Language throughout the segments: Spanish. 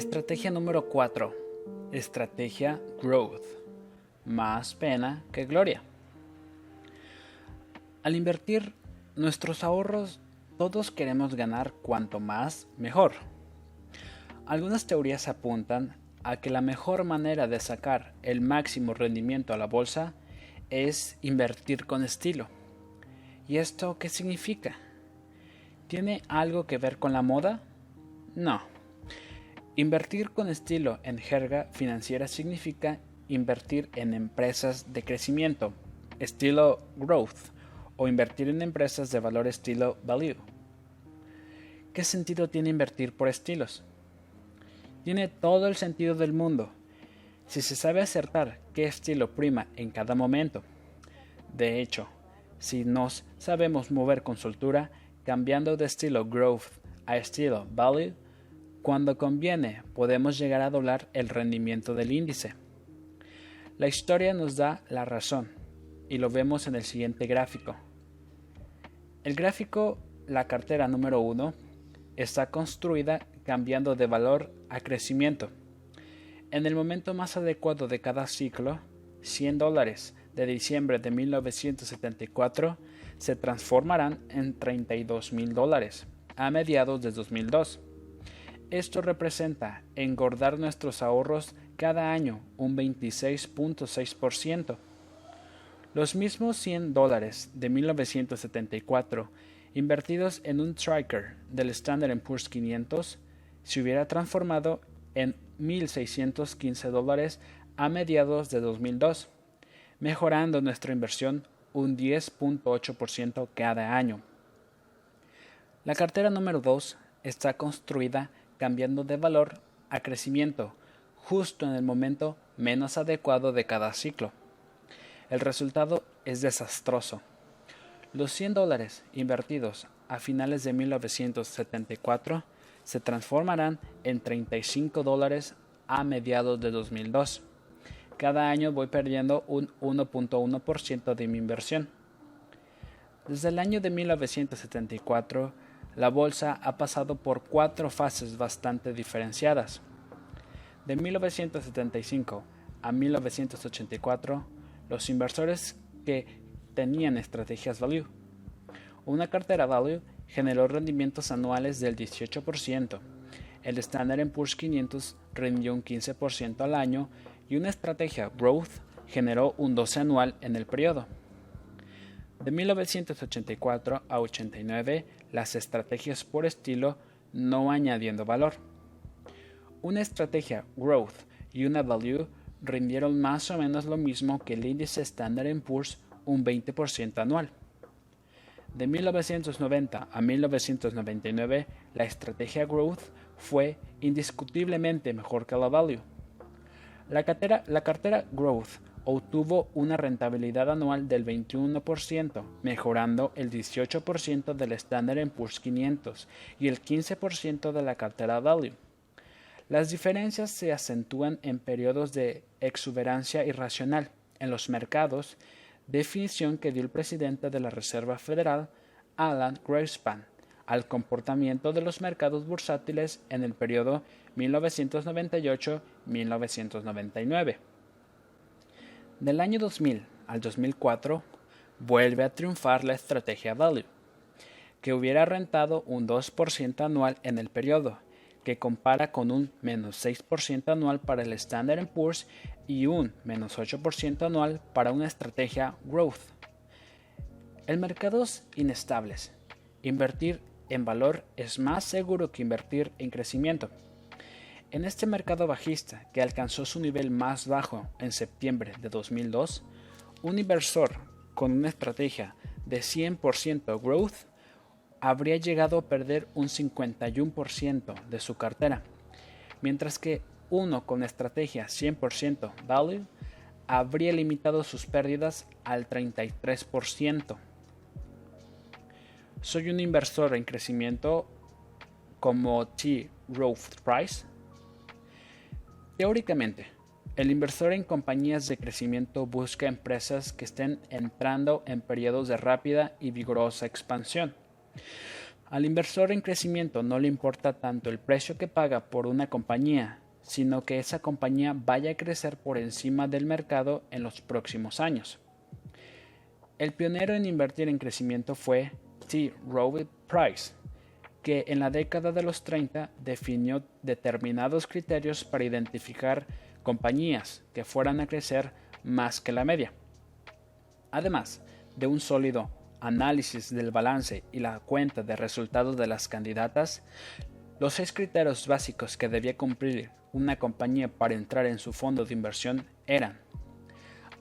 Estrategia número 4. Estrategia Growth. Más pena que gloria. Al invertir nuestros ahorros, todos queremos ganar cuanto más, mejor. Algunas teorías apuntan a que la mejor manera de sacar el máximo rendimiento a la bolsa es invertir con estilo. ¿Y esto qué significa? ¿Tiene algo que ver con la moda? No. Invertir con estilo en jerga financiera significa invertir en empresas de crecimiento, estilo growth, o invertir en empresas de valor estilo value. ¿Qué sentido tiene invertir por estilos? Tiene todo el sentido del mundo, si se sabe acertar qué estilo prima en cada momento. De hecho, si nos sabemos mover con soltura, cambiando de estilo growth a estilo value, cuando conviene podemos llegar a doblar el rendimiento del índice. La historia nos da la razón y lo vemos en el siguiente gráfico. El gráfico, la cartera número 1, está construida cambiando de valor a crecimiento. En el momento más adecuado de cada ciclo, 100 dólares de diciembre de 1974 se transformarán en 32 mil dólares a mediados de 2002. Esto representa engordar nuestros ahorros cada año un 26.6%. Los mismos 100 dólares de 1974 invertidos en un tracker del Standard Poor's 500 se hubiera transformado en 1.615 dólares a mediados de 2002, mejorando nuestra inversión un 10.8% cada año. La cartera número 2 está construida cambiando de valor a crecimiento justo en el momento menos adecuado de cada ciclo. El resultado es desastroso. Los 100 dólares invertidos a finales de 1974 se transformarán en 35 dólares a mediados de 2002. Cada año voy perdiendo un 1.1% de mi inversión. Desde el año de 1974, la bolsa ha pasado por cuatro fases bastante diferenciadas. De 1975 a 1984, los inversores que tenían estrategias value. Una cartera value generó rendimientos anuales del 18%. El Standard Poor's 500 rindió un 15% al año y una estrategia growth generó un 12 anual en el periodo. De 1984 a 89, las estrategias por estilo no añadiendo valor. Una estrategia growth y una value rindieron más o menos lo mismo que el índice Standard Poor's un 20% anual. De 1990 a 1999, la estrategia growth fue indiscutiblemente mejor que la value. La cartera, la cartera growth obtuvo una rentabilidad anual del 21%, mejorando el 18% del Standard Poor's 500 y el 15% de la cartera Value. Las diferencias se acentúan en periodos de exuberancia irracional en los mercados, definición que dio el presidente de la Reserva Federal, Alan Greenspan, al comportamiento de los mercados bursátiles en el periodo 1998-1999. Del año 2000 al 2004 vuelve a triunfar la estrategia Value, que hubiera rentado un 2% anual en el periodo, que compara con un menos 6% anual para el Standard Poor's y un menos 8% anual para una estrategia Growth. El mercados inestables. Invertir en valor es más seguro que invertir en crecimiento. En este mercado bajista, que alcanzó su nivel más bajo en septiembre de 2002, un inversor con una estrategia de 100% growth habría llegado a perder un 51% de su cartera, mientras que uno con estrategia 100% value habría limitado sus pérdidas al 33%. Soy un inversor en crecimiento como T. Growth Price Teóricamente, el inversor en compañías de crecimiento busca empresas que estén entrando en periodos de rápida y vigorosa expansión. Al inversor en crecimiento no le importa tanto el precio que paga por una compañía, sino que esa compañía vaya a crecer por encima del mercado en los próximos años. El pionero en invertir en crecimiento fue T. Rowe Price, que en la década de los 30 definió determinados criterios para identificar compañías que fueran a crecer más que la media. Además de un sólido análisis del balance y la cuenta de resultados de las candidatas, los seis criterios básicos que debía cumplir una compañía para entrar en su fondo de inversión eran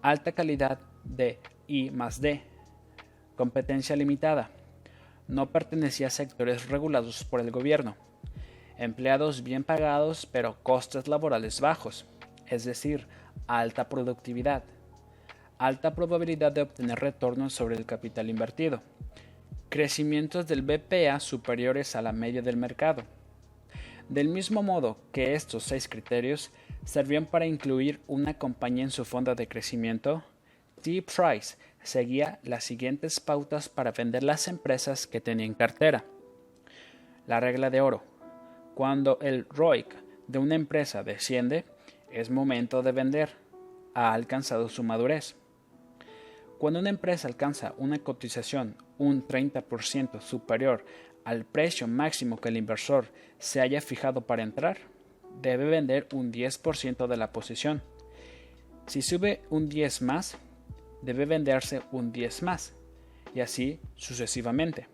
alta calidad de I más D, competencia limitada, no pertenecía a sectores regulados por el gobierno, empleados bien pagados pero costes laborales bajos, es decir, alta productividad, alta probabilidad de obtener retornos sobre el capital invertido, crecimientos del BPA superiores a la media del mercado. Del mismo modo que estos seis criterios servían para incluir una compañía en su fondo de crecimiento, T. Price seguía las siguientes pautas para vender las empresas que tenía en cartera. La regla de oro. Cuando el ROIC de una empresa desciende, es momento de vender. Ha alcanzado su madurez. Cuando una empresa alcanza una cotización un 30% superior al precio máximo que el inversor se haya fijado para entrar, debe vender un 10% de la posición. Si sube un 10 más, debe venderse un 10 más, y así sucesivamente.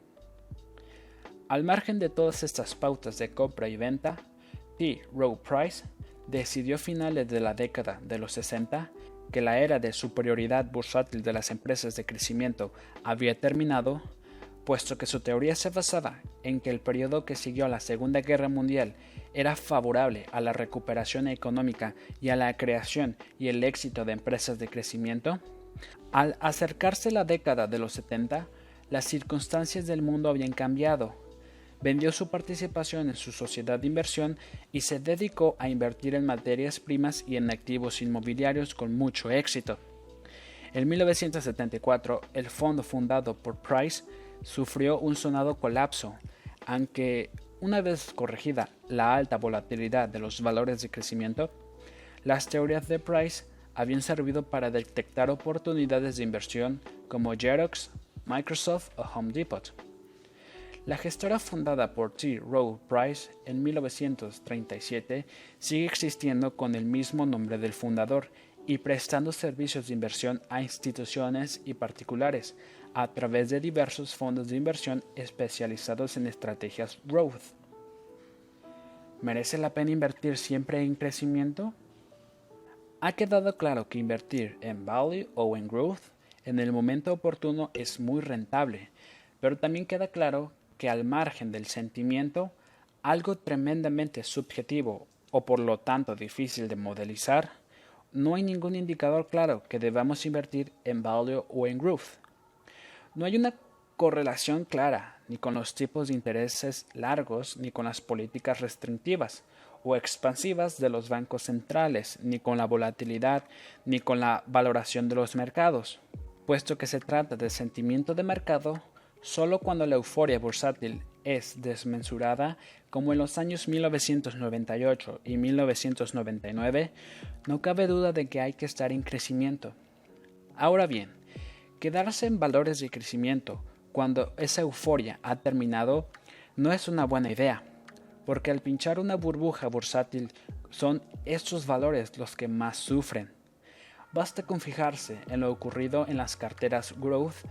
Al margen de todas estas pautas de compra y venta, T. Rowe Price decidió a finales de la década de los 60 que la era de superioridad bursátil de las empresas de crecimiento había terminado, puesto que su teoría se basaba en que el periodo que siguió a la Segunda Guerra Mundial era favorable a la recuperación económica y a la creación y el éxito de empresas de crecimiento, al acercarse la década de los 70, las circunstancias del mundo habían cambiado vendió su participación en su sociedad de inversión y se dedicó a invertir en materias primas y en activos inmobiliarios con mucho éxito. En 1974, el fondo fundado por Price sufrió un sonado colapso, aunque una vez corregida la alta volatilidad de los valores de crecimiento, las teorías de Price habían servido para detectar oportunidades de inversión como Xerox, Microsoft o Home Depot. La gestora fundada por T. Rowe Price en 1937 sigue existiendo con el mismo nombre del fundador y prestando servicios de inversión a instituciones y particulares a través de diversos fondos de inversión especializados en estrategias growth. ¿Merece la pena invertir siempre en crecimiento? Ha quedado claro que invertir en value o en growth en el momento oportuno es muy rentable, pero también queda claro que al margen del sentimiento, algo tremendamente subjetivo o por lo tanto difícil de modelizar, no hay ningún indicador claro que debamos invertir en value o en growth. No hay una correlación clara ni con los tipos de intereses largos ni con las políticas restrictivas o expansivas de los bancos centrales, ni con la volatilidad, ni con la valoración de los mercados, puesto que se trata de sentimiento de mercado Solo cuando la euforia bursátil es desmensurada, como en los años 1998 y 1999, no cabe duda de que hay que estar en crecimiento. Ahora bien, quedarse en valores de crecimiento cuando esa euforia ha terminado no es una buena idea, porque al pinchar una burbuja bursátil son estos valores los que más sufren. Basta con fijarse en lo ocurrido en las carteras Growth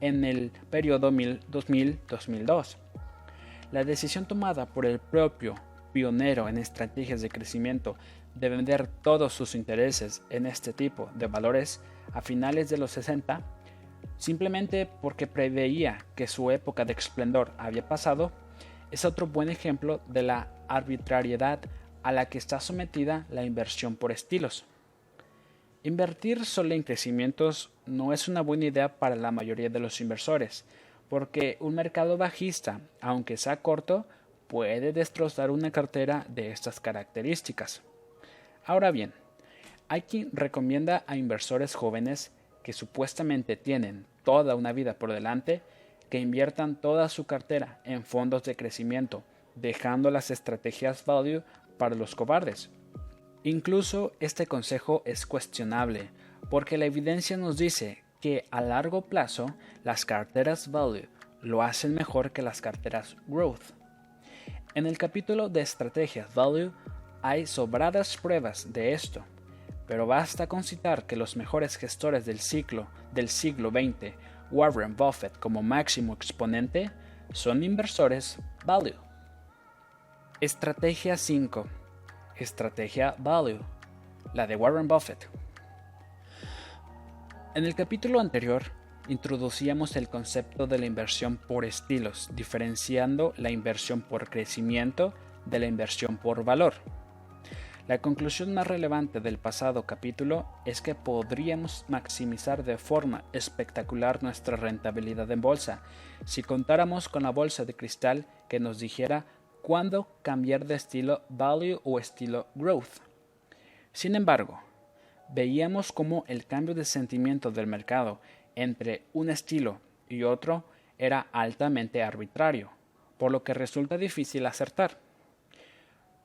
en el periodo 2000-2002. La decisión tomada por el propio pionero en estrategias de crecimiento de vender todos sus intereses en este tipo de valores a finales de los 60, simplemente porque preveía que su época de esplendor había pasado, es otro buen ejemplo de la arbitrariedad a la que está sometida la inversión por estilos. Invertir solo en crecimientos no es una buena idea para la mayoría de los inversores, porque un mercado bajista, aunque sea corto, puede destrozar una cartera de estas características. Ahora bien, hay quien recomienda a inversores jóvenes que supuestamente tienen toda una vida por delante que inviertan toda su cartera en fondos de crecimiento, dejando las estrategias value para los cobardes. Incluso este consejo es cuestionable, porque la evidencia nos dice que a largo plazo las carteras value lo hacen mejor que las carteras growth. En el capítulo de estrategias value hay sobradas pruebas de esto, pero basta con citar que los mejores gestores del ciclo del siglo XX, Warren Buffett como máximo exponente, son inversores value. Estrategia 5. Estrategia value. La de Warren Buffett. En el capítulo anterior introducíamos el concepto de la inversión por estilos, diferenciando la inversión por crecimiento de la inversión por valor. La conclusión más relevante del pasado capítulo es que podríamos maximizar de forma espectacular nuestra rentabilidad en bolsa si contáramos con la bolsa de cristal que nos dijera cuándo cambiar de estilo value o estilo growth. Sin embargo, veíamos cómo el cambio de sentimiento del mercado entre un estilo y otro era altamente arbitrario, por lo que resulta difícil acertar.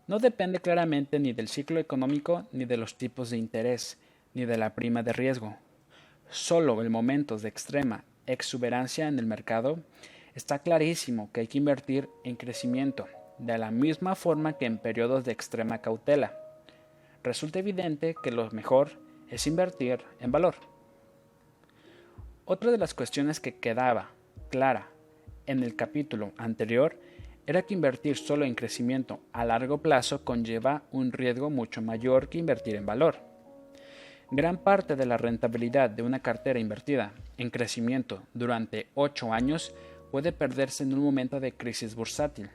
No depende claramente ni del ciclo económico, ni de los tipos de interés, ni de la prima de riesgo. Solo en momentos de extrema exuberancia en el mercado está clarísimo que hay que invertir en crecimiento, de la misma forma que en periodos de extrema cautela resulta evidente que lo mejor es invertir en valor. Otra de las cuestiones que quedaba clara en el capítulo anterior era que invertir solo en crecimiento a largo plazo conlleva un riesgo mucho mayor que invertir en valor. Gran parte de la rentabilidad de una cartera invertida en crecimiento durante 8 años puede perderse en un momento de crisis bursátil,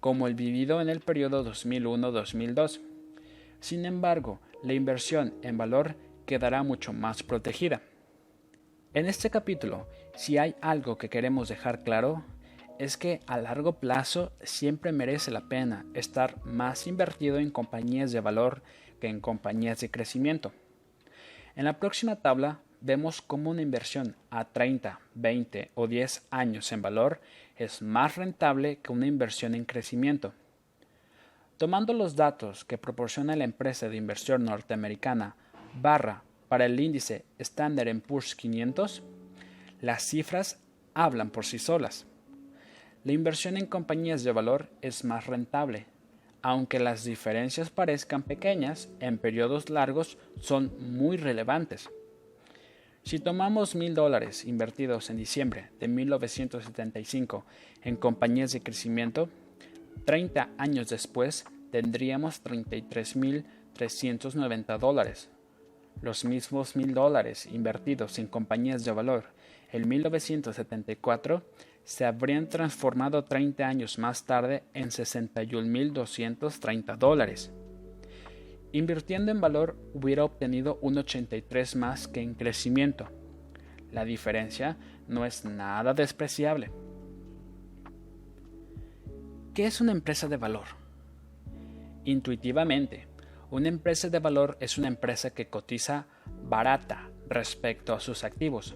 como el vivido en el periodo 2001-2002 sin embargo, la inversión en valor quedará mucho más protegida. En este capítulo, si hay algo que queremos dejar claro, es que a largo plazo siempre merece la pena estar más invertido en compañías de valor que en compañías de crecimiento. En la próxima tabla vemos cómo una inversión a 30, 20 o 10 años en valor es más rentable que una inversión en crecimiento. Tomando los datos que proporciona la empresa de inversión norteamericana barra para el índice Standard Poor's 500, las cifras hablan por sí solas. La inversión en compañías de valor es más rentable, aunque las diferencias parezcan pequeñas, en periodos largos son muy relevantes. Si tomamos mil dólares invertidos en diciembre de 1975 en compañías de crecimiento, 30 años después tendríamos 33.390 dólares. Los mismos mil dólares invertidos en compañías de valor en 1974 se habrían transformado 30 años más tarde en 61.230 dólares. Invirtiendo en valor hubiera obtenido un 83 más que en crecimiento. La diferencia no es nada despreciable. ¿Qué es una empresa de valor? Intuitivamente, una empresa de valor es una empresa que cotiza barata respecto a sus activos.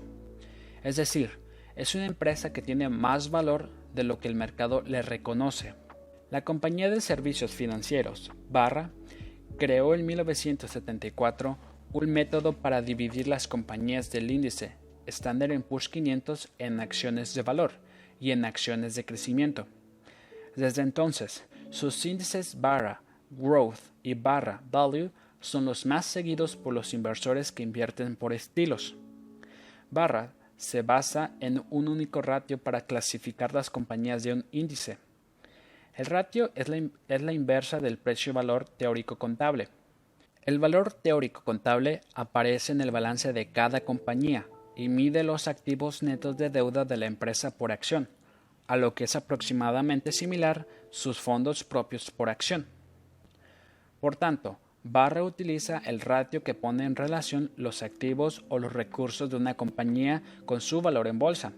Es decir, es una empresa que tiene más valor de lo que el mercado le reconoce. La compañía de servicios financieros, Barra, creó en 1974 un método para dividir las compañías del índice Standard Poor's 500 en acciones de valor y en acciones de crecimiento. Desde entonces, sus índices Barra, Growth y Barra Value son los más seguidos por los inversores que invierten por estilos. Barra se basa en un único ratio para clasificar las compañías de un índice. El ratio es la, inversa del precio-valor teórico contable. El valor teórico contable aparece en el balance de cada compañía y mide los activos netos de deuda de la empresa por acción a lo que es aproximadamente similar sus fondos propios por acción. Por tanto, Barra utiliza el ratio que pone en relación los activos o los recursos de una compañía con su valor en bolsa.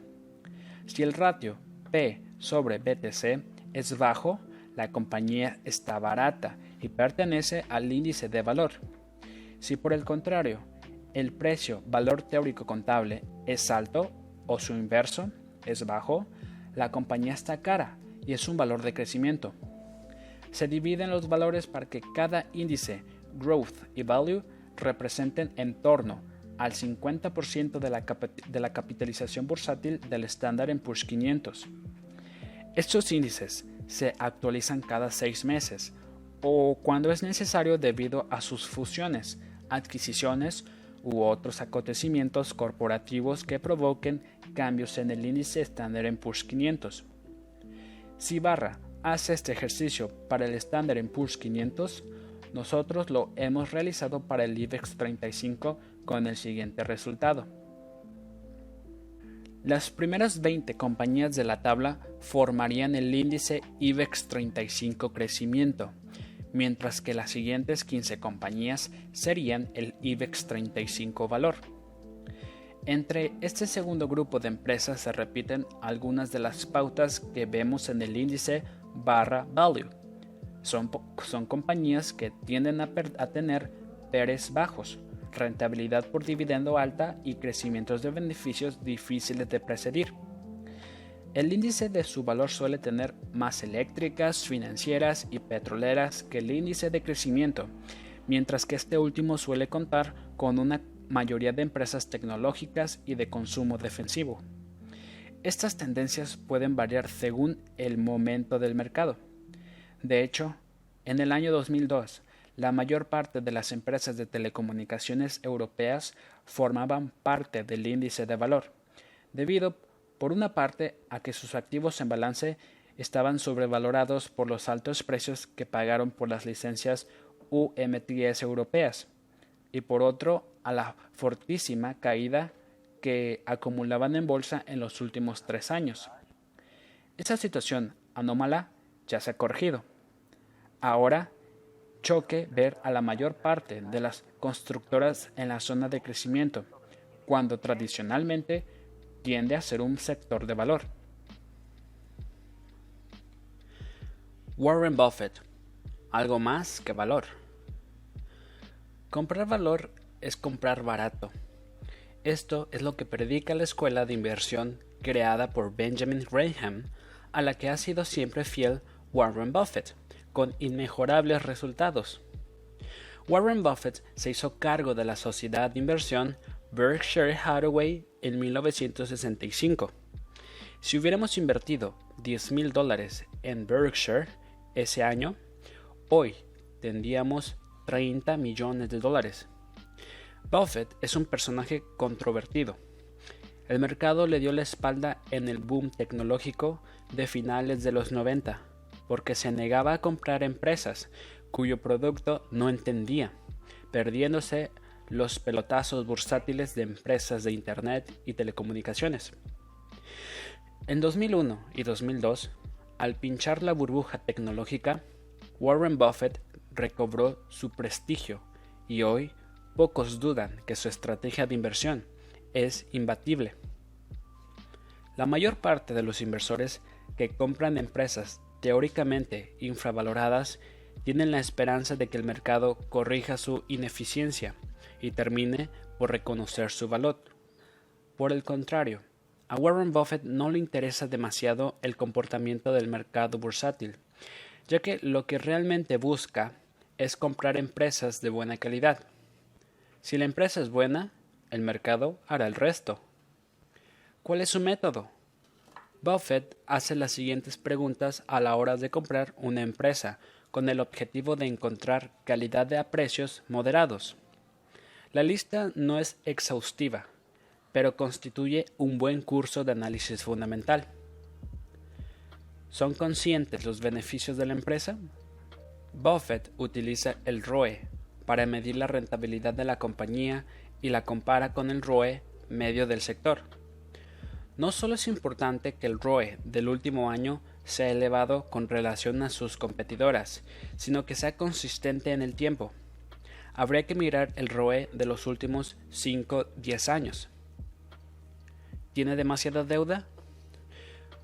Si el ratio P sobre BTC es bajo, la compañía está barata y pertenece al índice de valor. Si por el contrario, el precio valor teórico contable es alto o su inverso, es bajo, la compañía está cara y es un valor de crecimiento. Se dividen los valores para que cada índice, growth y value, representen en torno al 50% de la, capitalización bursátil del en Push 500. Estos índices se actualizan cada seis meses o cuando es necesario debido a sus fusiones, adquisiciones u otros acontecimientos corporativos que provoquen cambios en el índice estándar Poor's 500. Si Barra hace este ejercicio para el estándar Poor's 500, nosotros lo hemos realizado para el IBEX 35 con el siguiente resultado. Las primeras 20 compañías de la tabla formarían el índice IBEX 35 crecimiento, mientras que las siguientes 15 compañías serían el IBEX 35 valor. Entre este segundo grupo de empresas se repiten algunas de las pautas que vemos en el índice barra value. Son, son compañías que tienden a, tener PERES bajos, rentabilidad por dividendo alta y crecimientos de beneficios difíciles de precedir. El índice de su valor suele tener más eléctricas, financieras y petroleras que el índice de crecimiento, mientras que este último suele contar con una mayoría de empresas tecnológicas y de consumo defensivo. Estas tendencias pueden variar según el momento del mercado. De hecho, en el año 2002, la mayor parte de las empresas de telecomunicaciones europeas formaban parte del índice de valor, debido, por una parte, a que sus activos en balance estaban sobrevalorados por los altos precios que pagaron por las licencias UMTS europeas, y por otro, a la fortísima caída que acumulaban en bolsa en los últimos tres años. Esa situación anómala ya se ha corregido. Ahora choque ver a la mayor parte de las constructoras en la zona de crecimiento, cuando tradicionalmente tiende a ser un sector de valor. Warren Buffett. Algo más que valor. Comprar valor es comprar barato. Esto es lo que predica la escuela de inversión creada por Benjamin Graham, a la que ha sido siempre fiel Warren Buffett con inmejorables resultados. Warren Buffett se hizo cargo de la sociedad de inversión Berkshire Hathaway en 1965. Si hubiéramos invertido 10 mil dólares en Berkshire ese año, hoy tendríamos 30 millones de dólares. Buffett es un personaje controvertido. El mercado le dio la espalda en el boom tecnológico de finales de los 90 porque se negaba a comprar empresas cuyo producto no entendía, perdiéndose los pelotazos bursátiles de empresas de Internet y telecomunicaciones. En 2001 y 2002, al pinchar la burbuja tecnológica, Warren Buffett recobró su prestigio y hoy pocos dudan que su estrategia de inversión es imbatible. La mayor parte de los inversores que compran empresas teóricamente infravaloradas tienen la esperanza de que el mercado corrija su ineficiencia y termine por reconocer su valor. Por el contrario, a Warren Buffett no le interesa demasiado el comportamiento del mercado bursátil, ya que lo que realmente busca es comprar empresas de buena calidad. Si la empresa es buena, el mercado hará el resto. ¿Cuál es su método? Buffett hace las siguientes preguntas a la hora de comprar una empresa, con el objetivo de encontrar calidad de precios moderados. La lista no es exhaustiva, pero constituye un buen curso de análisis fundamental. ¿Son conscientes los beneficios de la empresa? Buffett utiliza el ROE para medir la rentabilidad de la compañía y la compara con el ROE medio del sector. No solo es importante que el ROE del último año sea elevado con relación a sus competidoras, sino que sea consistente en el tiempo. Habría que mirar el ROE de los últimos 5-10 años. ¿Tiene demasiada deuda?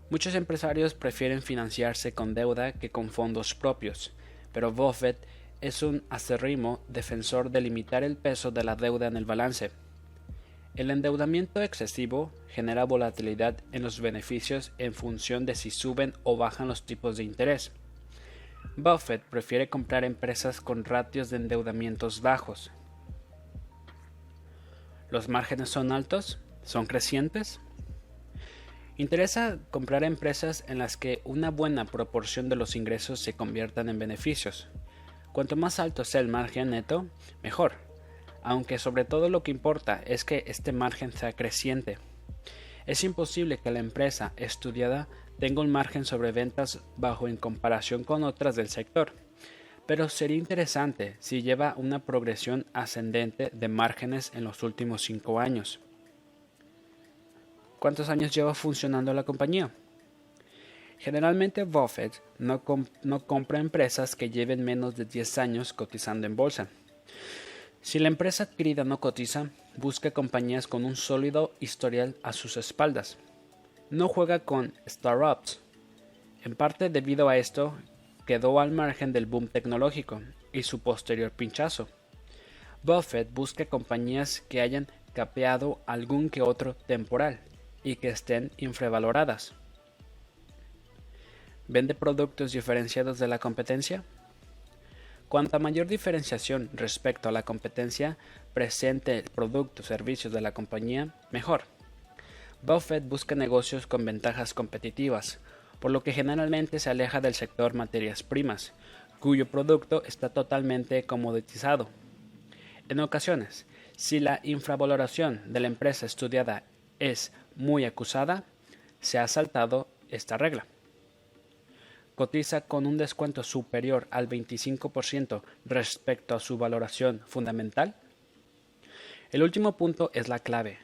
Muchos empresarios prefieren financiarse con deuda que con fondos propios, pero Buffett es un acérrimo defensor de limitar el peso de la deuda en el balance. El endeudamiento excesivo genera volatilidad en los beneficios en función de si suben o bajan los tipos de interés. Buffett prefiere comprar empresas con ratios de endeudamientos bajos. ¿Los márgenes son altos? ¿Son crecientes? Interesa comprar empresas en las que una buena proporción de los ingresos se conviertan en beneficios. Cuanto más alto sea el margen neto, mejor aunque sobre todo lo que importa es que este margen sea creciente. Es imposible que la empresa estudiada tenga un margen sobre ventas bajo en comparación con otras del sector, pero sería interesante si lleva una progresión ascendente de márgenes en los últimos cinco años. ¿Cuántos años lleva funcionando la compañía? Generalmente Buffett no, no compra empresas que lleven menos de 10 años cotizando en bolsa. Si la empresa adquirida no cotiza, busca compañías con un sólido historial a sus espaldas. No juega con startups. En parte debido a esto, quedó al margen del boom tecnológico y su posterior pinchazo. Buffett busca compañías que hayan capeado algún que otro temporal y que estén infravaloradas. ¿Vende productos diferenciados de la competencia? Cuanta mayor diferenciación respecto a la competencia presente el producto o servicios de la compañía, mejor. Buffett busca negocios con ventajas competitivas, por lo que generalmente se aleja del sector materias primas, cuyo producto está totalmente comoditizado. En ocasiones, si la infravaloración de la empresa estudiada es muy acusada, se ha saltado esta regla cotiza con un descuento superior al 25% respecto a su valoración fundamental? El último punto es la clave.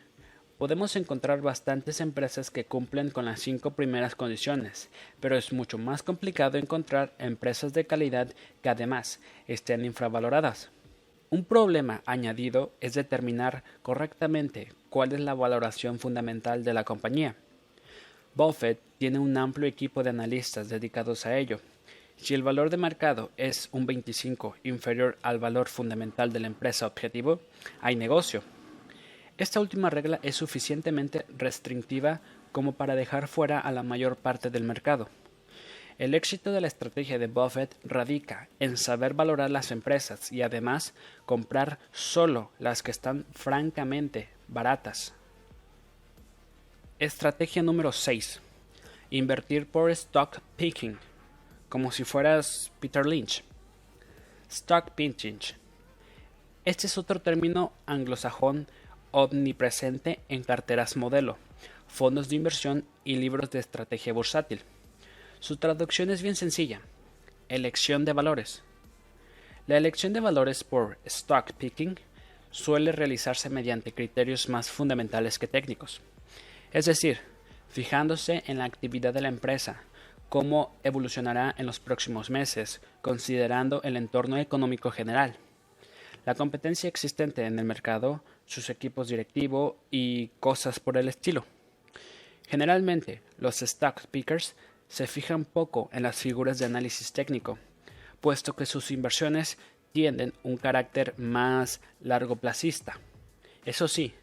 Podemos encontrar bastantes empresas que cumplen con las cinco primeras condiciones, pero es mucho más complicado encontrar empresas de calidad que además estén infravaloradas. Un problema añadido es determinar correctamente cuál es la valoración fundamental de la compañía. Buffett tiene un amplio equipo de analistas dedicados a ello. Si el valor de mercado es un 25 inferior al valor fundamental de la empresa objetivo, hay negocio. Esta última regla es suficientemente restrictiva como para dejar fuera a la mayor parte del mercado. El éxito de la estrategia de Buffett radica en saber valorar las empresas y además comprar solo las que están francamente baratas Estrategia número 6. Invertir por stock picking, como si fueras Peter Lynch. Stock picking. Este es otro término anglosajón omnipresente en carteras modelo, fondos de inversión y libros de estrategia bursátil. Su traducción es bien sencilla. Elección de valores. La elección de valores por stock picking suele realizarse mediante criterios más fundamentales que técnicos. Es decir, fijándose en la actividad de la empresa, cómo evolucionará en los próximos meses, considerando el entorno económico general, la competencia existente en el mercado, sus equipos directivos y cosas por el estilo. Generalmente, los stock pickers se fijan poco en las figuras de análisis técnico, puesto que sus inversiones tienden un carácter más largoplacista. Eso sí,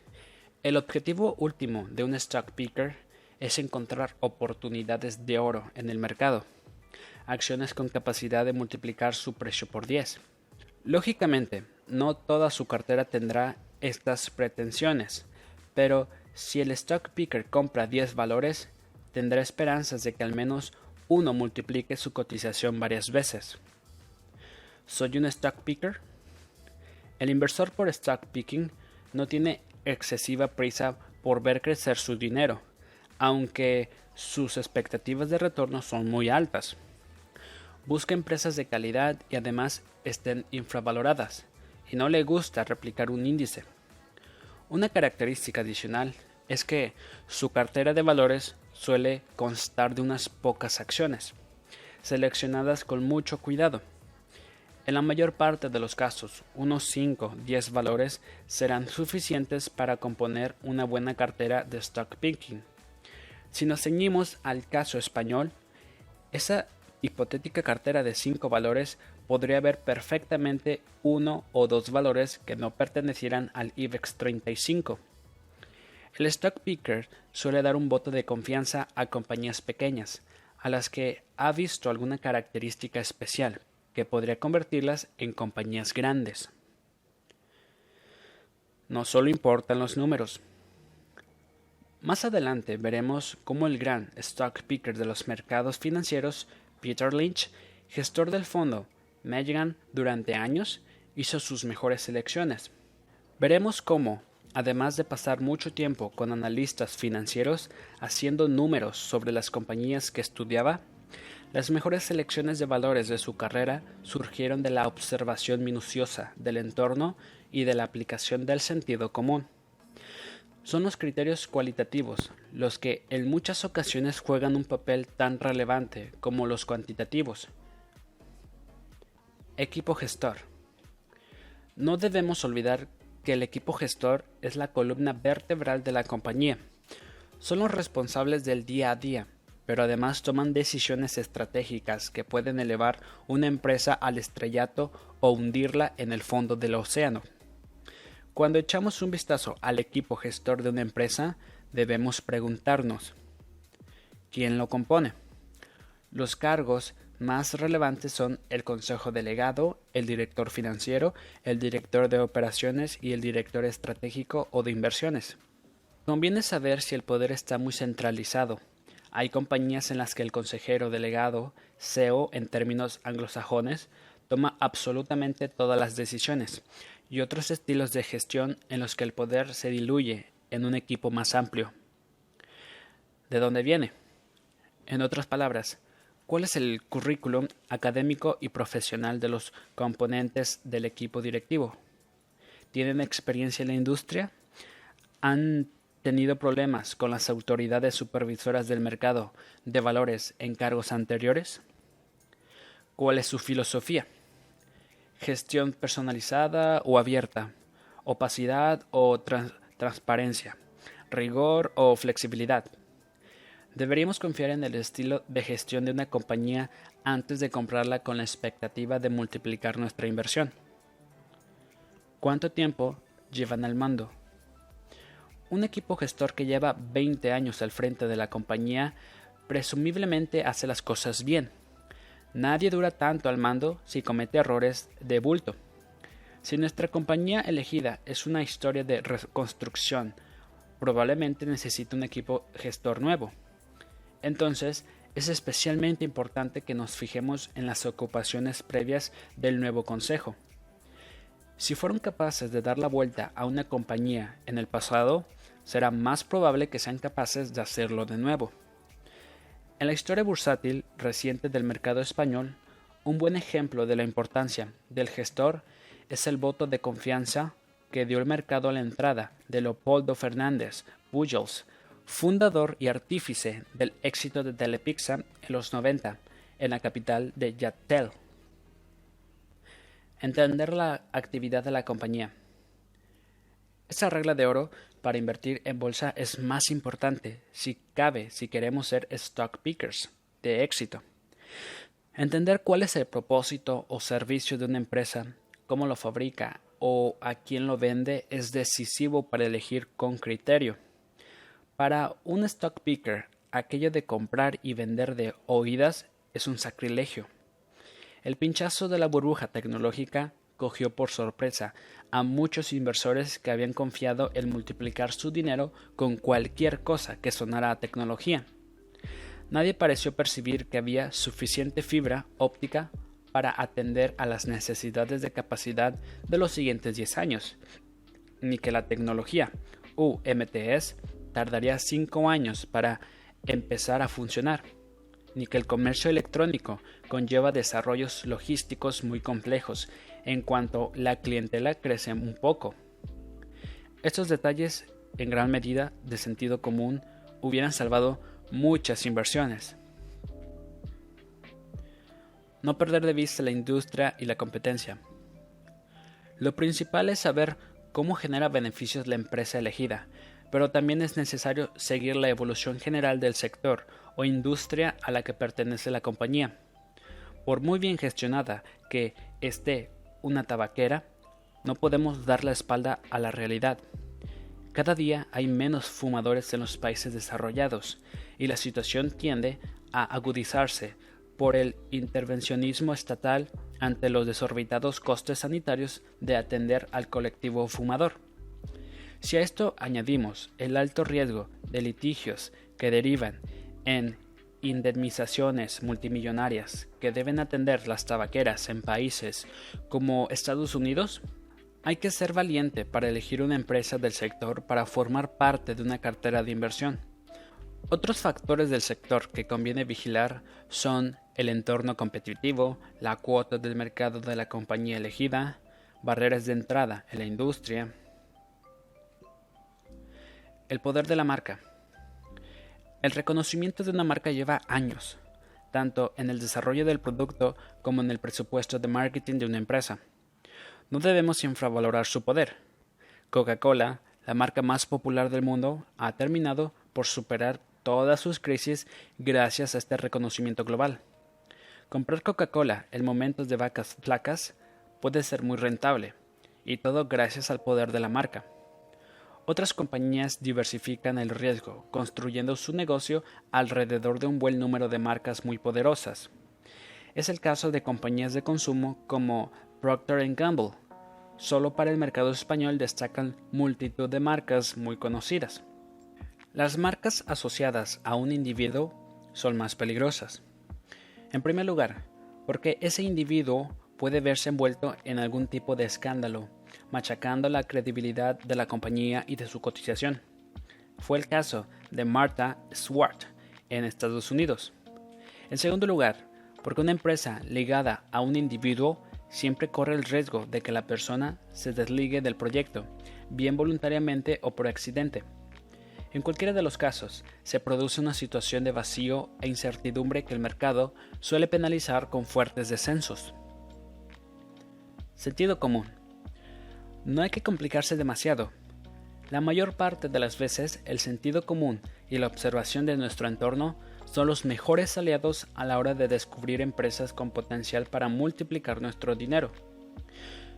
el objetivo último de un stock picker es encontrar oportunidades de oro en el mercado, acciones con capacidad de multiplicar su precio por 10. Lógicamente, no toda su cartera tendrá estas pretensiones, pero si el stock picker compra 10 valores, tendrá esperanzas de que al menos uno multiplique su cotización varias veces. ¿Soy un stock picker? El inversor por stock picking no tiene excesiva prisa por ver crecer su dinero, aunque sus expectativas de retorno son muy altas. Busca empresas de calidad y además estén infravaloradas, y no le gusta replicar un índice. Una característica adicional es que su cartera de valores suele constar de unas pocas acciones, seleccionadas con mucho cuidado en la mayor parte de los casos, unos 5-10 valores serán suficientes para componer una buena cartera de stock picking. Si nos ceñimos al caso español, esa hipotética cartera de 5 valores podría haber perfectamente uno o dos valores que no pertenecieran al IBEX 35. El stock picker suele dar un voto de confianza a compañías pequeñas, a las que ha visto alguna característica especial que podría convertirlas en compañías grandes. No solo importan los números. Más adelante veremos cómo el gran stock picker de los mercados financieros, Peter Lynch, gestor del fondo Magellan durante años, hizo sus mejores selecciones. Veremos cómo, además de pasar mucho tiempo con analistas financieros haciendo números sobre las compañías que estudiaba, las mejores selecciones de valores de su carrera surgieron de la observación minuciosa del entorno y de la aplicación del sentido común. Son los criterios cualitativos los que en muchas ocasiones juegan un papel tan relevante como los cuantitativos. Equipo gestor. No debemos olvidar que el equipo gestor es la columna vertebral de la compañía. Son los responsables del día a día, pero además toman decisiones estratégicas que pueden elevar una empresa al estrellato o hundirla en el fondo del océano. Cuando echamos un vistazo al equipo gestor de una empresa, debemos preguntarnos, ¿quién lo compone? Los cargos más relevantes son el consejo delegado, el director financiero, el director de operaciones y el director estratégico o de inversiones. Conviene saber si el poder está muy centralizado. Hay compañías en las que el consejero delegado, CEO en términos anglosajones, toma absolutamente todas las decisiones, y otros estilos de gestión en los que el poder se diluye en un equipo más amplio. ¿De dónde viene? En otras palabras, ¿Cuál es el currículum académico y profesional de los componentes del equipo directivo? ¿Tienen experiencia en la industria? ¿Han tenido problemas con las autoridades supervisoras del mercado de valores en cargos anteriores? ¿Cuál es su filosofía? ¿Gestión personalizada o abierta? ¿Opacidad o transparencia? ¿Rigor o flexibilidad? Deberíamos confiar en el estilo de gestión de una compañía antes de comprarla con la expectativa de multiplicar nuestra inversión. ¿Cuánto tiempo llevan al mando? Un equipo gestor que lleva 20 años al frente de la compañía presumiblemente hace las cosas bien. Nadie dura tanto al mando si comete errores de bulto. Si nuestra compañía elegida es una historia de reconstrucción, probablemente necesita un equipo gestor nuevo. Entonces, es especialmente importante que nos fijemos en las ocupaciones previas del nuevo Consejo. Si fueron capaces de dar la vuelta a una compañía en el pasado, será más probable que sean capaces de hacerlo de nuevo. En la historia bursátil reciente del mercado español, un buen ejemplo de la importancia del gestor es el voto de confianza que dio el mercado a la entrada de Leopoldo Fernández Bujols fundador y artífice del éxito de Telepizza en los 90 en la capital de Yatel. Entender la actividad de la compañía. Esa regla de oro para invertir en bolsa es más importante, si cabe, si queremos ser stock pickers de éxito. Entender cuál es el propósito o servicio de una empresa, cómo lo fabrica o a quién lo vende es decisivo para elegir con criterio. Para un stock picker, aquello de comprar y vender de oídas es un sacrilegio. El pinchazo de la burbuja tecnológica cogió por sorpresa a muchos inversores que habían confiado en multiplicar su dinero con cualquier cosa que sonara a tecnología. Nadie pareció percibir que había suficiente fibra óptica para atender a las necesidades de capacidad de los siguientes 10 años, ni que la tecnología UMTS tardaría cinco años para empezar a funcionar, ni que el comercio electrónico conlleva desarrollos logísticos muy complejos en cuanto la clientela crece un poco. Estos detalles, en gran medida de sentido común, hubieran salvado muchas inversiones. No perder de vista la industria y la competencia. Lo principal es saber cómo genera beneficios la empresa elegida, pero también es necesario seguir la evolución general del sector o industria a la que pertenece la compañía. Por muy bien gestionada que esté una tabaquera, no podemos dar la espalda a la realidad. Cada día hay menos fumadores en los países desarrollados y la situación tiende a agudizarse por el intervencionismo estatal ante los desorbitados costes sanitarios de atender al colectivo fumador. Si a esto añadimos el alto riesgo de litigios que derivan en indemnizaciones multimillonarias que deben atender las tabaqueras en países como Estados Unidos, hay que ser valiente para elegir una empresa del sector para formar parte de una cartera de inversión. Otros factores del sector que conviene vigilar son el entorno competitivo, la cuota del mercado de la compañía elegida, barreras de entrada en la industria, el poder de la marca. El reconocimiento de una marca lleva años, tanto en el desarrollo del producto como en el presupuesto de marketing de una empresa. No debemos infravalorar su poder. Coca-Cola, la marca más popular del mundo, ha terminado por superar todas sus crisis gracias a este reconocimiento global. Comprar Coca-Cola en momentos de vacas flacas puede ser muy rentable, y todo gracias al poder de la marca. Otras compañías diversifican el riesgo, construyendo su negocio alrededor de un buen número de marcas muy poderosas. Es el caso de compañías de consumo como Procter Gamble. Solo para el mercado español destacan multitud de marcas muy conocidas. Las marcas asociadas a un individuo son más peligrosas. En primer lugar, porque ese individuo puede verse envuelto en algún tipo de escándalo machacando la credibilidad de la compañía y de su cotización. Fue el caso de Martha Swart en Estados Unidos. En segundo lugar, porque una empresa ligada a un individuo siempre corre el riesgo de que la persona se desligue del proyecto, bien voluntariamente o por accidente. En cualquiera de los casos, se produce una situación de vacío e incertidumbre que el mercado suele penalizar con fuertes descensos. Sentido común. No hay que complicarse demasiado. La mayor parte de las veces el sentido común y la observación de nuestro entorno son los mejores aliados a la hora de descubrir empresas con potencial para multiplicar nuestro dinero.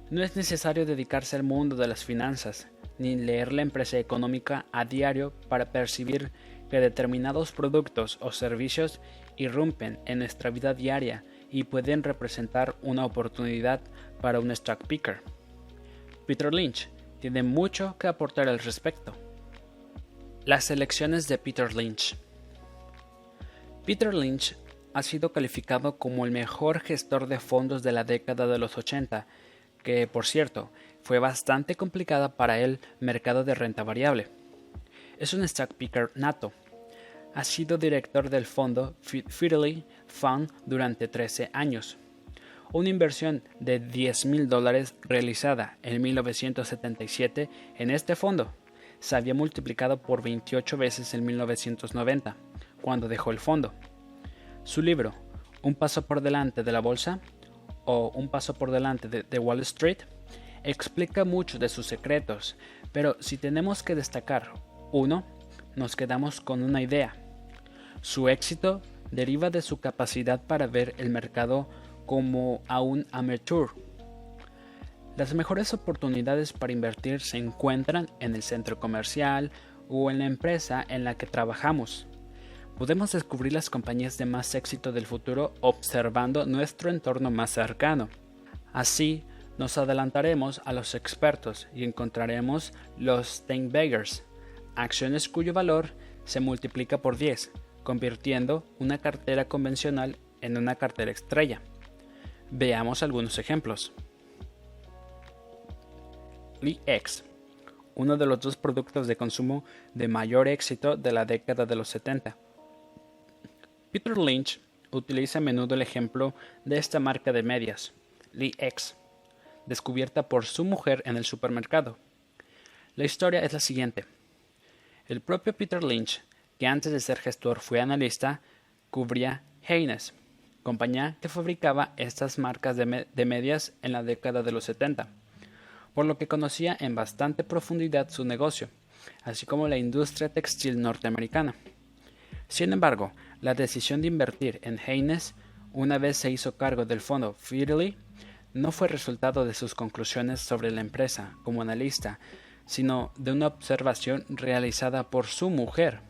No es necesario dedicarse al mundo de las finanzas, ni leer la empresa económica a diario para percibir que determinados productos o servicios irrumpen en nuestra vida diaria y pueden representar una oportunidad para un stock picker. Peter Lynch tiene mucho que aportar al respecto. Las elecciones de Peter Lynch. Peter Lynch ha sido calificado como el mejor gestor de fondos de la década de los 80, que, por cierto, fue bastante complicada para el mercado de renta variable. Es un stock picker nato. Ha sido director del fondo Fidelity Fund durante 13 años una inversión de 10 mil dólares realizada en 1977 en este fondo se había multiplicado por 28 veces en 1990, cuando dejó el fondo. Su libro, Un paso por delante de la bolsa o Un paso por delante de, Wall Street, explica mucho de sus secretos, pero si tenemos que destacar uno, nos quedamos con una idea. Su éxito deriva de su capacidad para ver el mercado como a un amateur. Las mejores oportunidades para invertir se encuentran en el centro comercial o en la empresa en la que trabajamos. Podemos descubrir las compañías de más éxito del futuro observando nuestro entorno más cercano. Así, nos adelantaremos a los expertos y encontraremos los Steinbeggers, acciones cuyo valor se multiplica por 10, convirtiendo una cartera convencional en una cartera estrella. Veamos algunos ejemplos. Lee X, uno de los dos productos de consumo de mayor éxito de la década de los 70. Peter Lynch utiliza a menudo el ejemplo de esta marca de medias, Lee X, descubierta por su mujer en el supermercado. La historia es la siguiente. El propio Peter Lynch, que antes de ser gestor fue analista, cubría Haynes, compañía que fabricaba estas marcas de, medias en la década de los 70, por lo que conocía en bastante profundidad su negocio, así como la industria textil norteamericana. Sin embargo, la decisión de invertir en Haynes, una vez se hizo cargo del fondo Fidelity, no fue resultado de sus conclusiones sobre la empresa como analista, sino de una observación realizada por su mujer.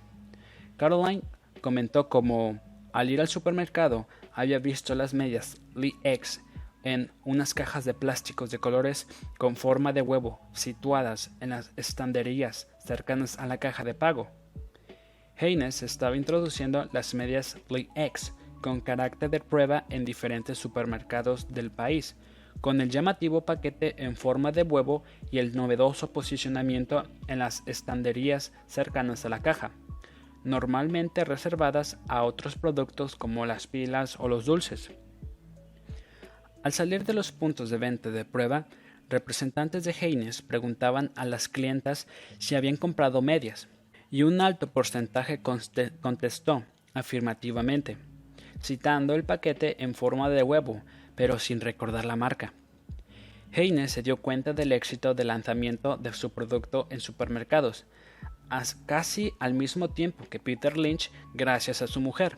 Caroline comentó como al ir al supermercado había visto las medias Lee X en unas cajas de plásticos de colores con forma de huevo situadas en las estanderías cercanas a la caja de pago. Haynes estaba introduciendo las medias Lee X con carácter de prueba en diferentes supermercados del país, con el llamativo paquete en forma de huevo y el novedoso posicionamiento en las estanderías cercanas a la caja, normalmente reservadas a otros productos como las pilas o los dulces. Al salir de los puntos de venta de prueba, representantes de Haynes preguntaban a las clientas si habían comprado medias, y un alto porcentaje contestó afirmativamente, citando el paquete en forma de huevo, pero sin recordar la marca. Haynes se dio cuenta del éxito del lanzamiento de su producto en supermercados, casi al mismo tiempo que Peter Lynch gracias a su mujer,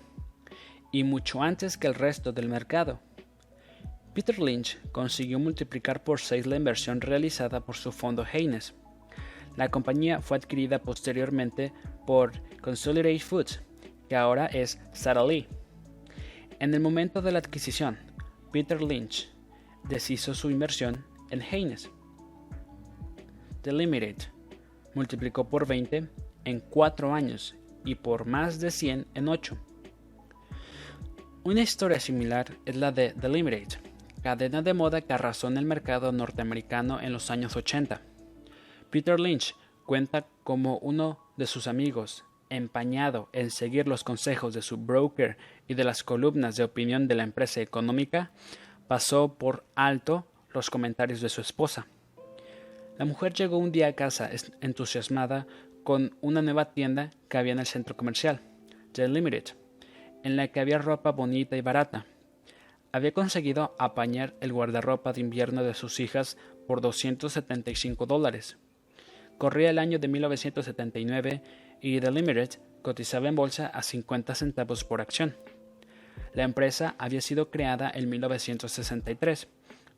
y mucho antes que el resto del mercado. Peter Lynch consiguió multiplicar por seis la inversión realizada por su fondo Haynes. La compañía fue adquirida posteriormente por Consolidated Foods, que ahora es Sara Lee. En el momento de la adquisición, Peter Lynch deshizo su inversión en Haynes. The Limited multiplicó por 20 en 4 años y por más de 100 en 8. Una historia similar es la de The Limited, cadena de moda que arrasó en el mercado norteamericano en los años 80. Peter Lynch cuenta como uno de sus amigos, empañado en seguir los consejos de su broker y de las columnas de opinión de la empresa económica, pasó por alto los comentarios de su esposa. La mujer llegó un día a casa entusiasmada con una nueva tienda que había en el centro comercial, The Limited, en la que había ropa bonita y barata había conseguido apañar el guardarropa de invierno de sus hijas por 275 dólares. Corría el año de 1979 y The Limited cotizaba en bolsa a 50 centavos por acción. La empresa había sido creada en 1963,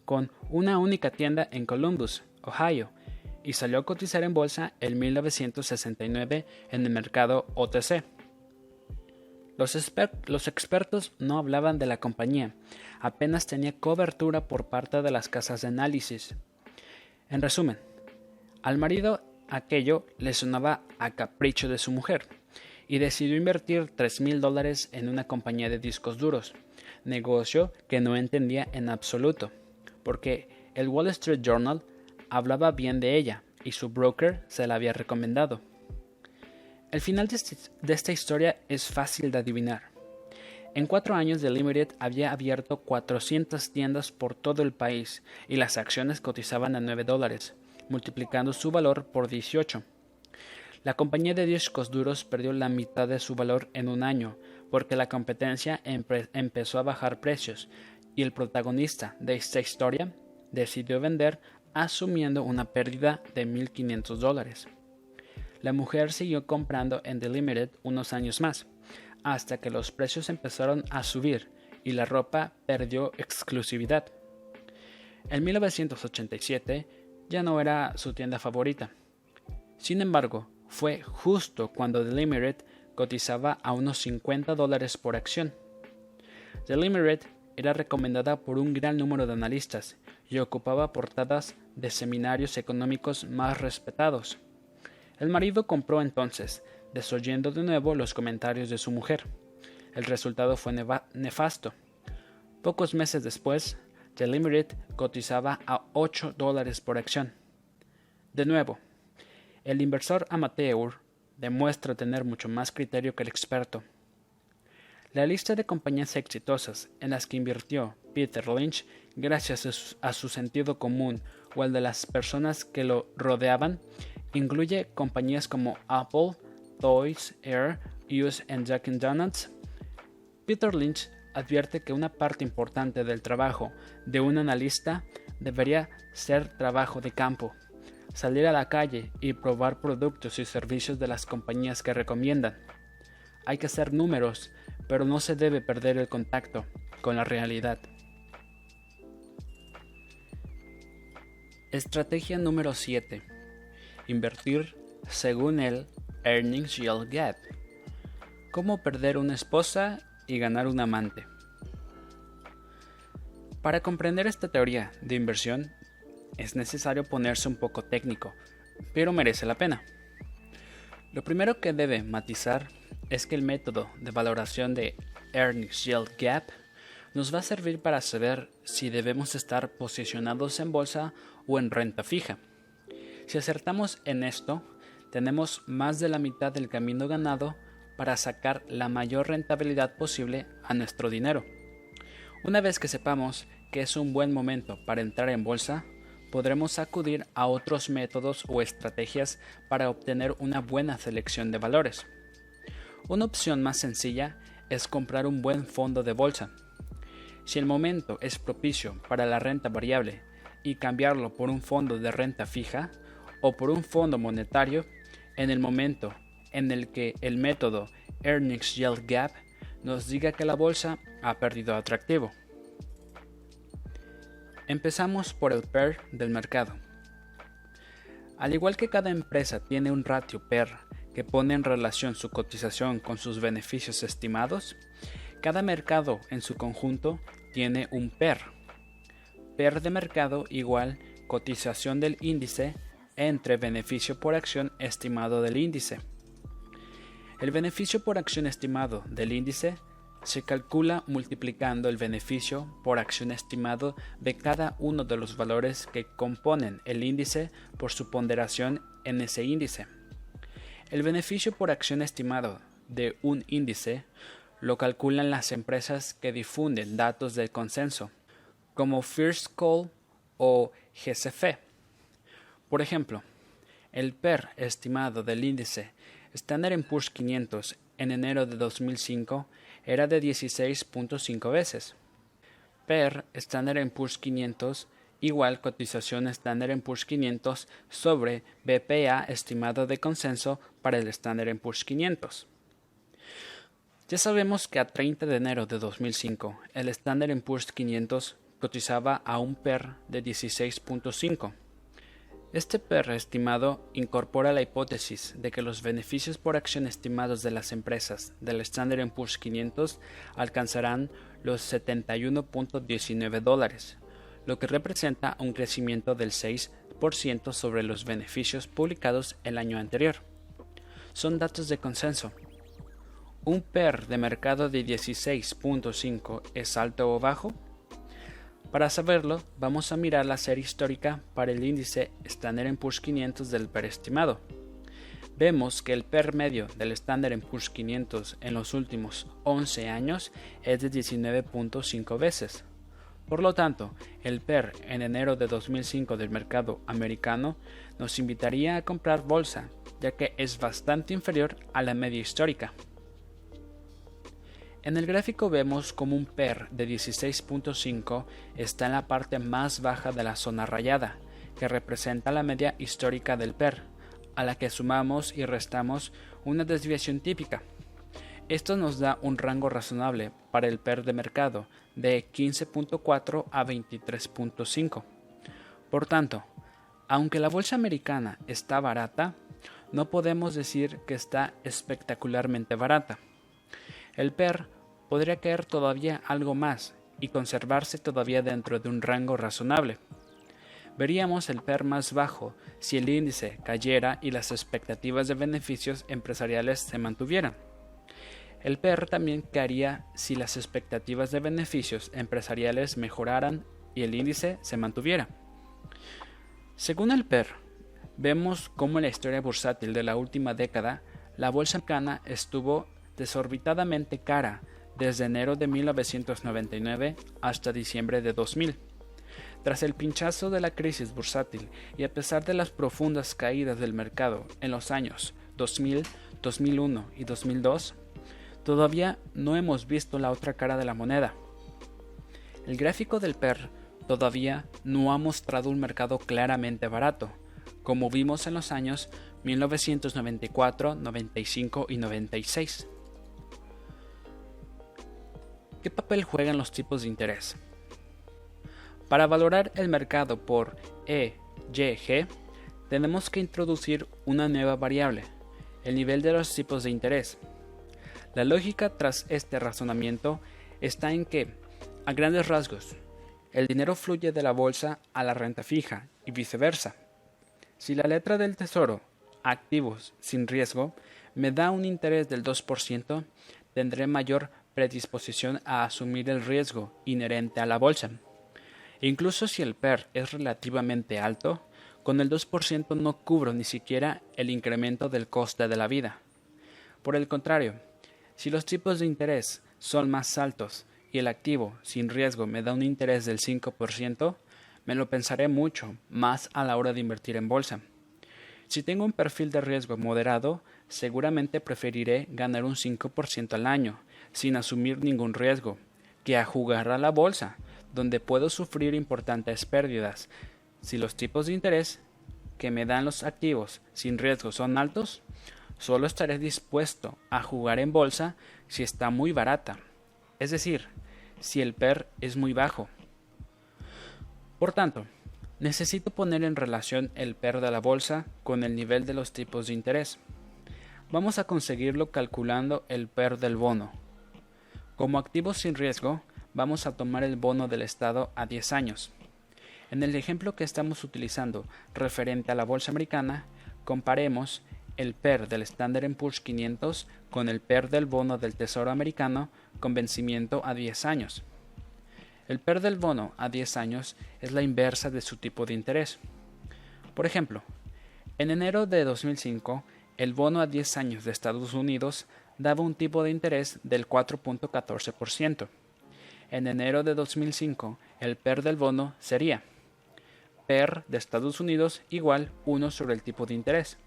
con una única tienda en Columbus, Ohio, y salió a cotizar en bolsa en 1969 en el mercado OTC. Los, expertos no hablaban de la compañía, apenas tenía cobertura por parte de las casas de análisis. En resumen, al marido aquello le sonaba a capricho de su mujer y decidió invertir tres mil dólares en una compañía de discos duros, negocio que no entendía en absoluto, porque el Wall Street Journal hablaba bien de ella y su broker se la había recomendado. El final este, de, esta historia es fácil de adivinar. En cuatro años, The Limited había abierto 400 tiendas por todo el país y las acciones cotizaban a 9 dólares, multiplicando su valor por 18. La compañía de discos duros perdió la mitad de su valor en un año porque la competencia empezó a bajar precios y el protagonista de esta historia decidió vender asumiendo una pérdida de 1.500 dólares. La mujer siguió comprando en The Limited unos años más, hasta que los precios empezaron a subir y la ropa perdió exclusividad. En 1987 ya no era su tienda favorita. Sin embargo, fue justo cuando The Limited cotizaba a unos 50 dólares por acción. The Limited era recomendada por un gran número de analistas y ocupaba portadas de seminarios económicos más respetados. El marido compró entonces, desoyendo de nuevo los comentarios de su mujer. El resultado fue nefasto. Pocos meses después, Limited cotizaba a 8 dólares por acción. De nuevo, el inversor amateur demuestra tener mucho más criterio que el experto. La lista de compañías exitosas en las que invirtió Peter Lynch gracias a su, sentido común o el de las personas que lo rodeaban Incluye compañías como Apple, Toys, Air, US and Jack Donuts. Peter Lynch advierte que una parte importante del trabajo de un analista debería ser trabajo de campo, salir a la calle y probar productos y servicios de las compañías que recomiendan. Hay que hacer números, pero no se debe perder el contacto con la realidad. Estrategia número 7 invertir según el Earnings Yield Gap. Cómo perder una esposa y ganar un amante. Para comprender esta teoría de inversión es necesario ponerse un poco técnico, pero merece la pena. Lo primero que debe matizar es que el método de valoración de Earnings Yield Gap nos va a servir para saber si debemos estar posicionados en bolsa o en renta fija. Si acertamos en esto, tenemos más de la mitad del camino ganado para sacar la mayor rentabilidad posible a nuestro dinero. Una vez que sepamos que es un buen momento para entrar en bolsa, podremos acudir a otros métodos o estrategias para obtener una buena selección de valores. Una opción más sencilla es comprar un buen fondo de bolsa. Si el momento es propicio para la renta variable y cambiarlo por un fondo de renta fija o por un fondo monetario, en el momento en el que el método Earnings Yield Gap nos diga que la bolsa ha perdido atractivo. Empezamos por el PER del mercado. Al igual que cada empresa tiene un ratio PER que pone en relación su cotización con sus beneficios estimados, cada mercado en su conjunto tiene un PER. PER de mercado igual cotización del índice entre beneficio por acción estimado del índice. El beneficio por acción estimado del índice se calcula multiplicando el beneficio por acción estimado de cada uno de los valores que componen el índice por su ponderación en ese índice. El beneficio por acción estimado de un índice lo calculan las empresas que difunden datos del consenso, como First Call o GCF. Por ejemplo, el PER estimado del índice Standard Poor's 500 en enero de 2005 era de 16.5 veces. PER Standard Poor's 500 igual cotización Standard Poor's 500 sobre BPA estimado de consenso para el Standard Poor's 500. Ya sabemos que a 30 de enero de 2005 el Standard Poor's 500 cotizaba a un PER de 16.5 este PER estimado incorpora la hipótesis de que los beneficios por acción estimados de las empresas del Standard Poor's 500 alcanzarán los 71.19 dólares, lo que representa un crecimiento del 6% sobre los beneficios publicados el año anterior. Son datos de consenso. ¿Un PER de mercado de 16.5 es alto o bajo? Para saberlo, vamos a mirar la serie histórica para el índice Standard Poor's 500 del PER estimado. Vemos que el PER medio del Standard Poor's 500 en los últimos 11 años es de 19.5 veces. Por lo tanto, el PER en enero de 2005 del mercado americano nos invitaría a comprar bolsa, ya que es bastante inferior a la media histórica. En el gráfico vemos como un PER de 16.5 está en la parte más baja de la zona rayada, que representa la media histórica del PER, a la que sumamos y restamos una desviación típica. Esto nos da un rango razonable para el PER de mercado de 15.4 a 23.5. Por tanto, aunque la bolsa americana está barata, no podemos decir que está espectacularmente barata. El PER podría caer todavía algo más y conservarse todavía dentro de un rango razonable. Veríamos el PER más bajo si el índice cayera y las expectativas de beneficios empresariales se mantuvieran. El PER también caería si las expectativas de beneficios empresariales mejoraran y el índice se mantuviera. Según el PER, vemos cómo en la historia bursátil de la última década la bolsa americana estuvo desorbitadamente cara desde enero de 1999 hasta diciembre de 2000. Tras el pinchazo de la crisis bursátil y a pesar de las profundas caídas del mercado en los años 2000, 2001 y 2002, todavía no hemos visto la otra cara de la moneda. El gráfico del PER todavía no ha mostrado un mercado claramente barato, como vimos en los años 1994, 95 y 96. ¿Qué papel juegan los tipos de interés? Para valorar el mercado por EYG, tenemos que introducir una nueva variable, el nivel de los tipos de interés. La lógica tras este razonamiento está en que, a grandes rasgos, el dinero fluye de la bolsa a la renta fija y viceversa. Si la letra del tesoro, activos sin riesgo, me da un interés del 2%, tendré mayor predisposición a asumir el riesgo inherente a la bolsa. Incluso si el PER es relativamente alto, con el 2% no cubro ni siquiera el incremento del coste de la vida. Por el contrario, si los tipos de interés son más altos y el activo sin riesgo me da un interés del 5%, me lo pensaré mucho más a la hora de invertir en bolsa. Si tengo un perfil de riesgo moderado, seguramente preferiré ganar un 5% al año, sin asumir ningún riesgo, que a jugar a la bolsa, donde puedo sufrir importantes pérdidas. Si los tipos de interés que me dan los activos sin riesgo son altos, solo estaré dispuesto a jugar en bolsa si está muy barata, es decir, si el PER es muy bajo. Por tanto, necesito poner en relación el PER de la bolsa con el nivel de los tipos de interés. Vamos a conseguirlo calculando el PER del bono. Como activo sin riesgo, vamos a tomar el bono del Estado a 10 años. En el ejemplo que estamos utilizando referente a la bolsa americana, comparemos el PER del Standard Poor's 500 con el PER del bono del Tesoro americano con vencimiento a 10 años. El PER del bono a 10 años es la inversa de su tipo de interés. Por ejemplo, en enero de 2005, el bono a 10 años de Estados Unidos daba un tipo de interés del 4.14%. En enero de 2005, el PER del bono sería PER de Estados Unidos igual 1 sobre el tipo de interés.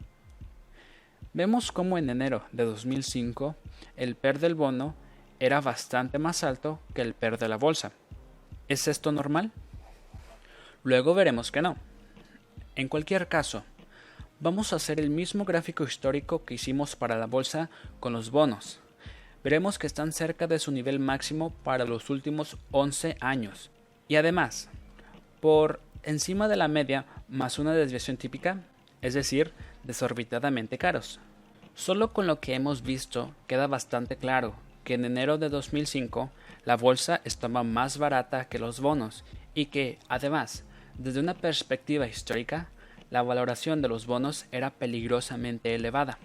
Vemos cómo en enero de 2005 el PER del bono era bastante más alto que el PER de la bolsa. ¿Es esto normal? Luego veremos que no. En cualquier caso, vamos a hacer el mismo gráfico histórico que hicimos para la bolsa con los bonos. Veremos que están cerca de su nivel máximo para los últimos 11 años. Y además, por encima de la media más una desviación típica, es decir, desorbitadamente caros. Solo con lo que hemos visto queda bastante claro que en enero de 2005 la bolsa estaba más barata que los bonos y que, además, desde una perspectiva histórica, la valoración de los bonos era peligrosamente elevada.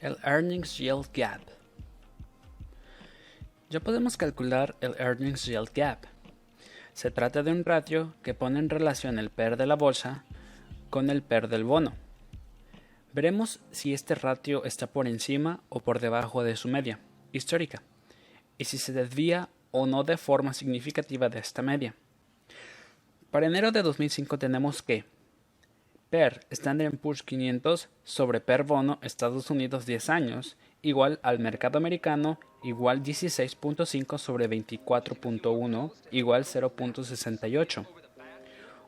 El Earnings Yield Gap. Ya podemos calcular el Earnings Yield Gap, se trata de un ratio que pone en relación el PER de la bolsa con el PER del bono. Veremos si este ratio está por encima o por debajo de su media histórica y si se desvía o no de forma significativa de esta media. Para enero de 2005 tenemos que PER Standard Poor's 500 sobre PER bono Estados Unidos 10 años igual al mercado americano igual 16.5 sobre 24.1 igual 0.68.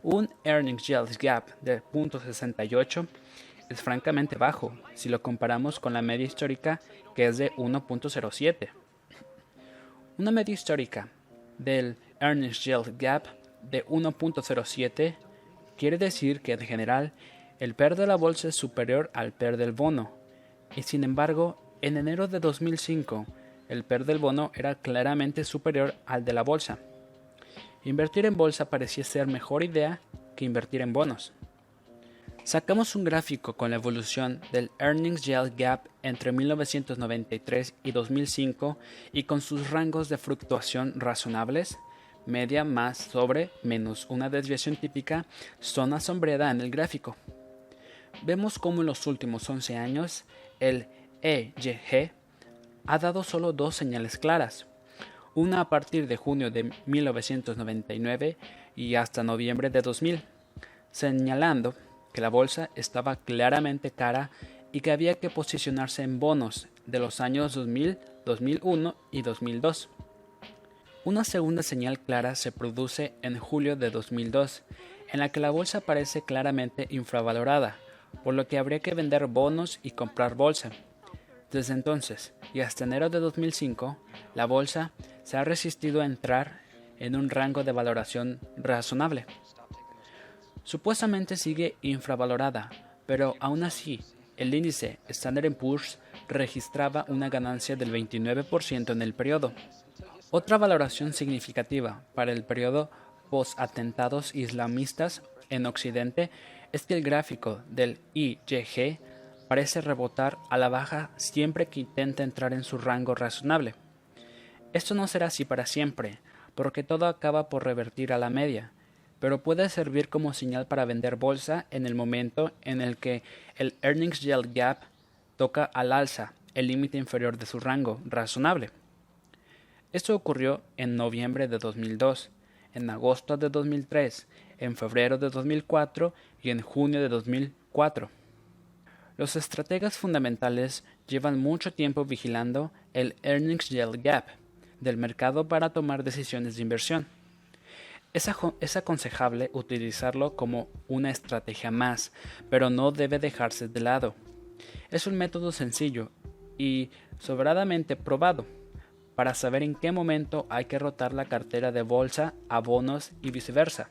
Un earnings yield gap de 0.68 es francamente bajo si lo comparamos con la media histórica que es de 1.07. Una media histórica del earnings yield gap de 1.07 quiere decir que en general el PER de la bolsa es superior al PER del bono y sin embargo en enero de 2005, el PER del bono era claramente superior al de la bolsa. Invertir en bolsa parecía ser mejor idea que invertir en bonos. Sacamos un gráfico con la evolución del Earnings Yield Gap entre 1993 y 2005 y con sus rangos de fluctuación razonables, media más sobre menos una desviación típica, zona sombreada en el gráfico. Vemos cómo en los últimos 11 años el EYG ha dado solo dos señales claras, una a partir de junio de 1999 y hasta noviembre de 2000, señalando que la bolsa estaba claramente cara y que había que posicionarse en bonos de los años 2000, 2001 y 2002. Una segunda señal clara se produce en julio de 2002, en la que la bolsa parece claramente infravalorada, por lo que habría que vender bonos y comprar bolsa. Desde entonces y hasta enero de 2005, la bolsa se ha resistido a entrar en un rango de valoración razonable. Supuestamente sigue infravalorada, pero aún así, el índice Standard Poor's registraba una ganancia del 29% en el periodo. Otra valoración significativa para el periodo post-atentados islamistas en Occidente es que el gráfico del IGG parece rebotar a la baja siempre que intenta entrar en su rango razonable. Esto no será así para siempre, porque todo acaba por revertir a la media, pero puede servir como señal para vender bolsa en el momento en el que el Earnings Yield Gap toca al alza el límite inferior de su rango razonable. Esto ocurrió en noviembre de 2002, en agosto de 2003, en febrero de 2004 y en junio de 2004. Los estrategas fundamentales llevan mucho tiempo vigilando el Earnings Yield Gap del mercado para tomar decisiones de inversión. Es, es, aconsejable utilizarlo como una estrategia más, pero no debe dejarse de lado. Es un método sencillo y sobradamente probado para saber en qué momento hay que rotar la cartera de bolsa a bonos y viceversa.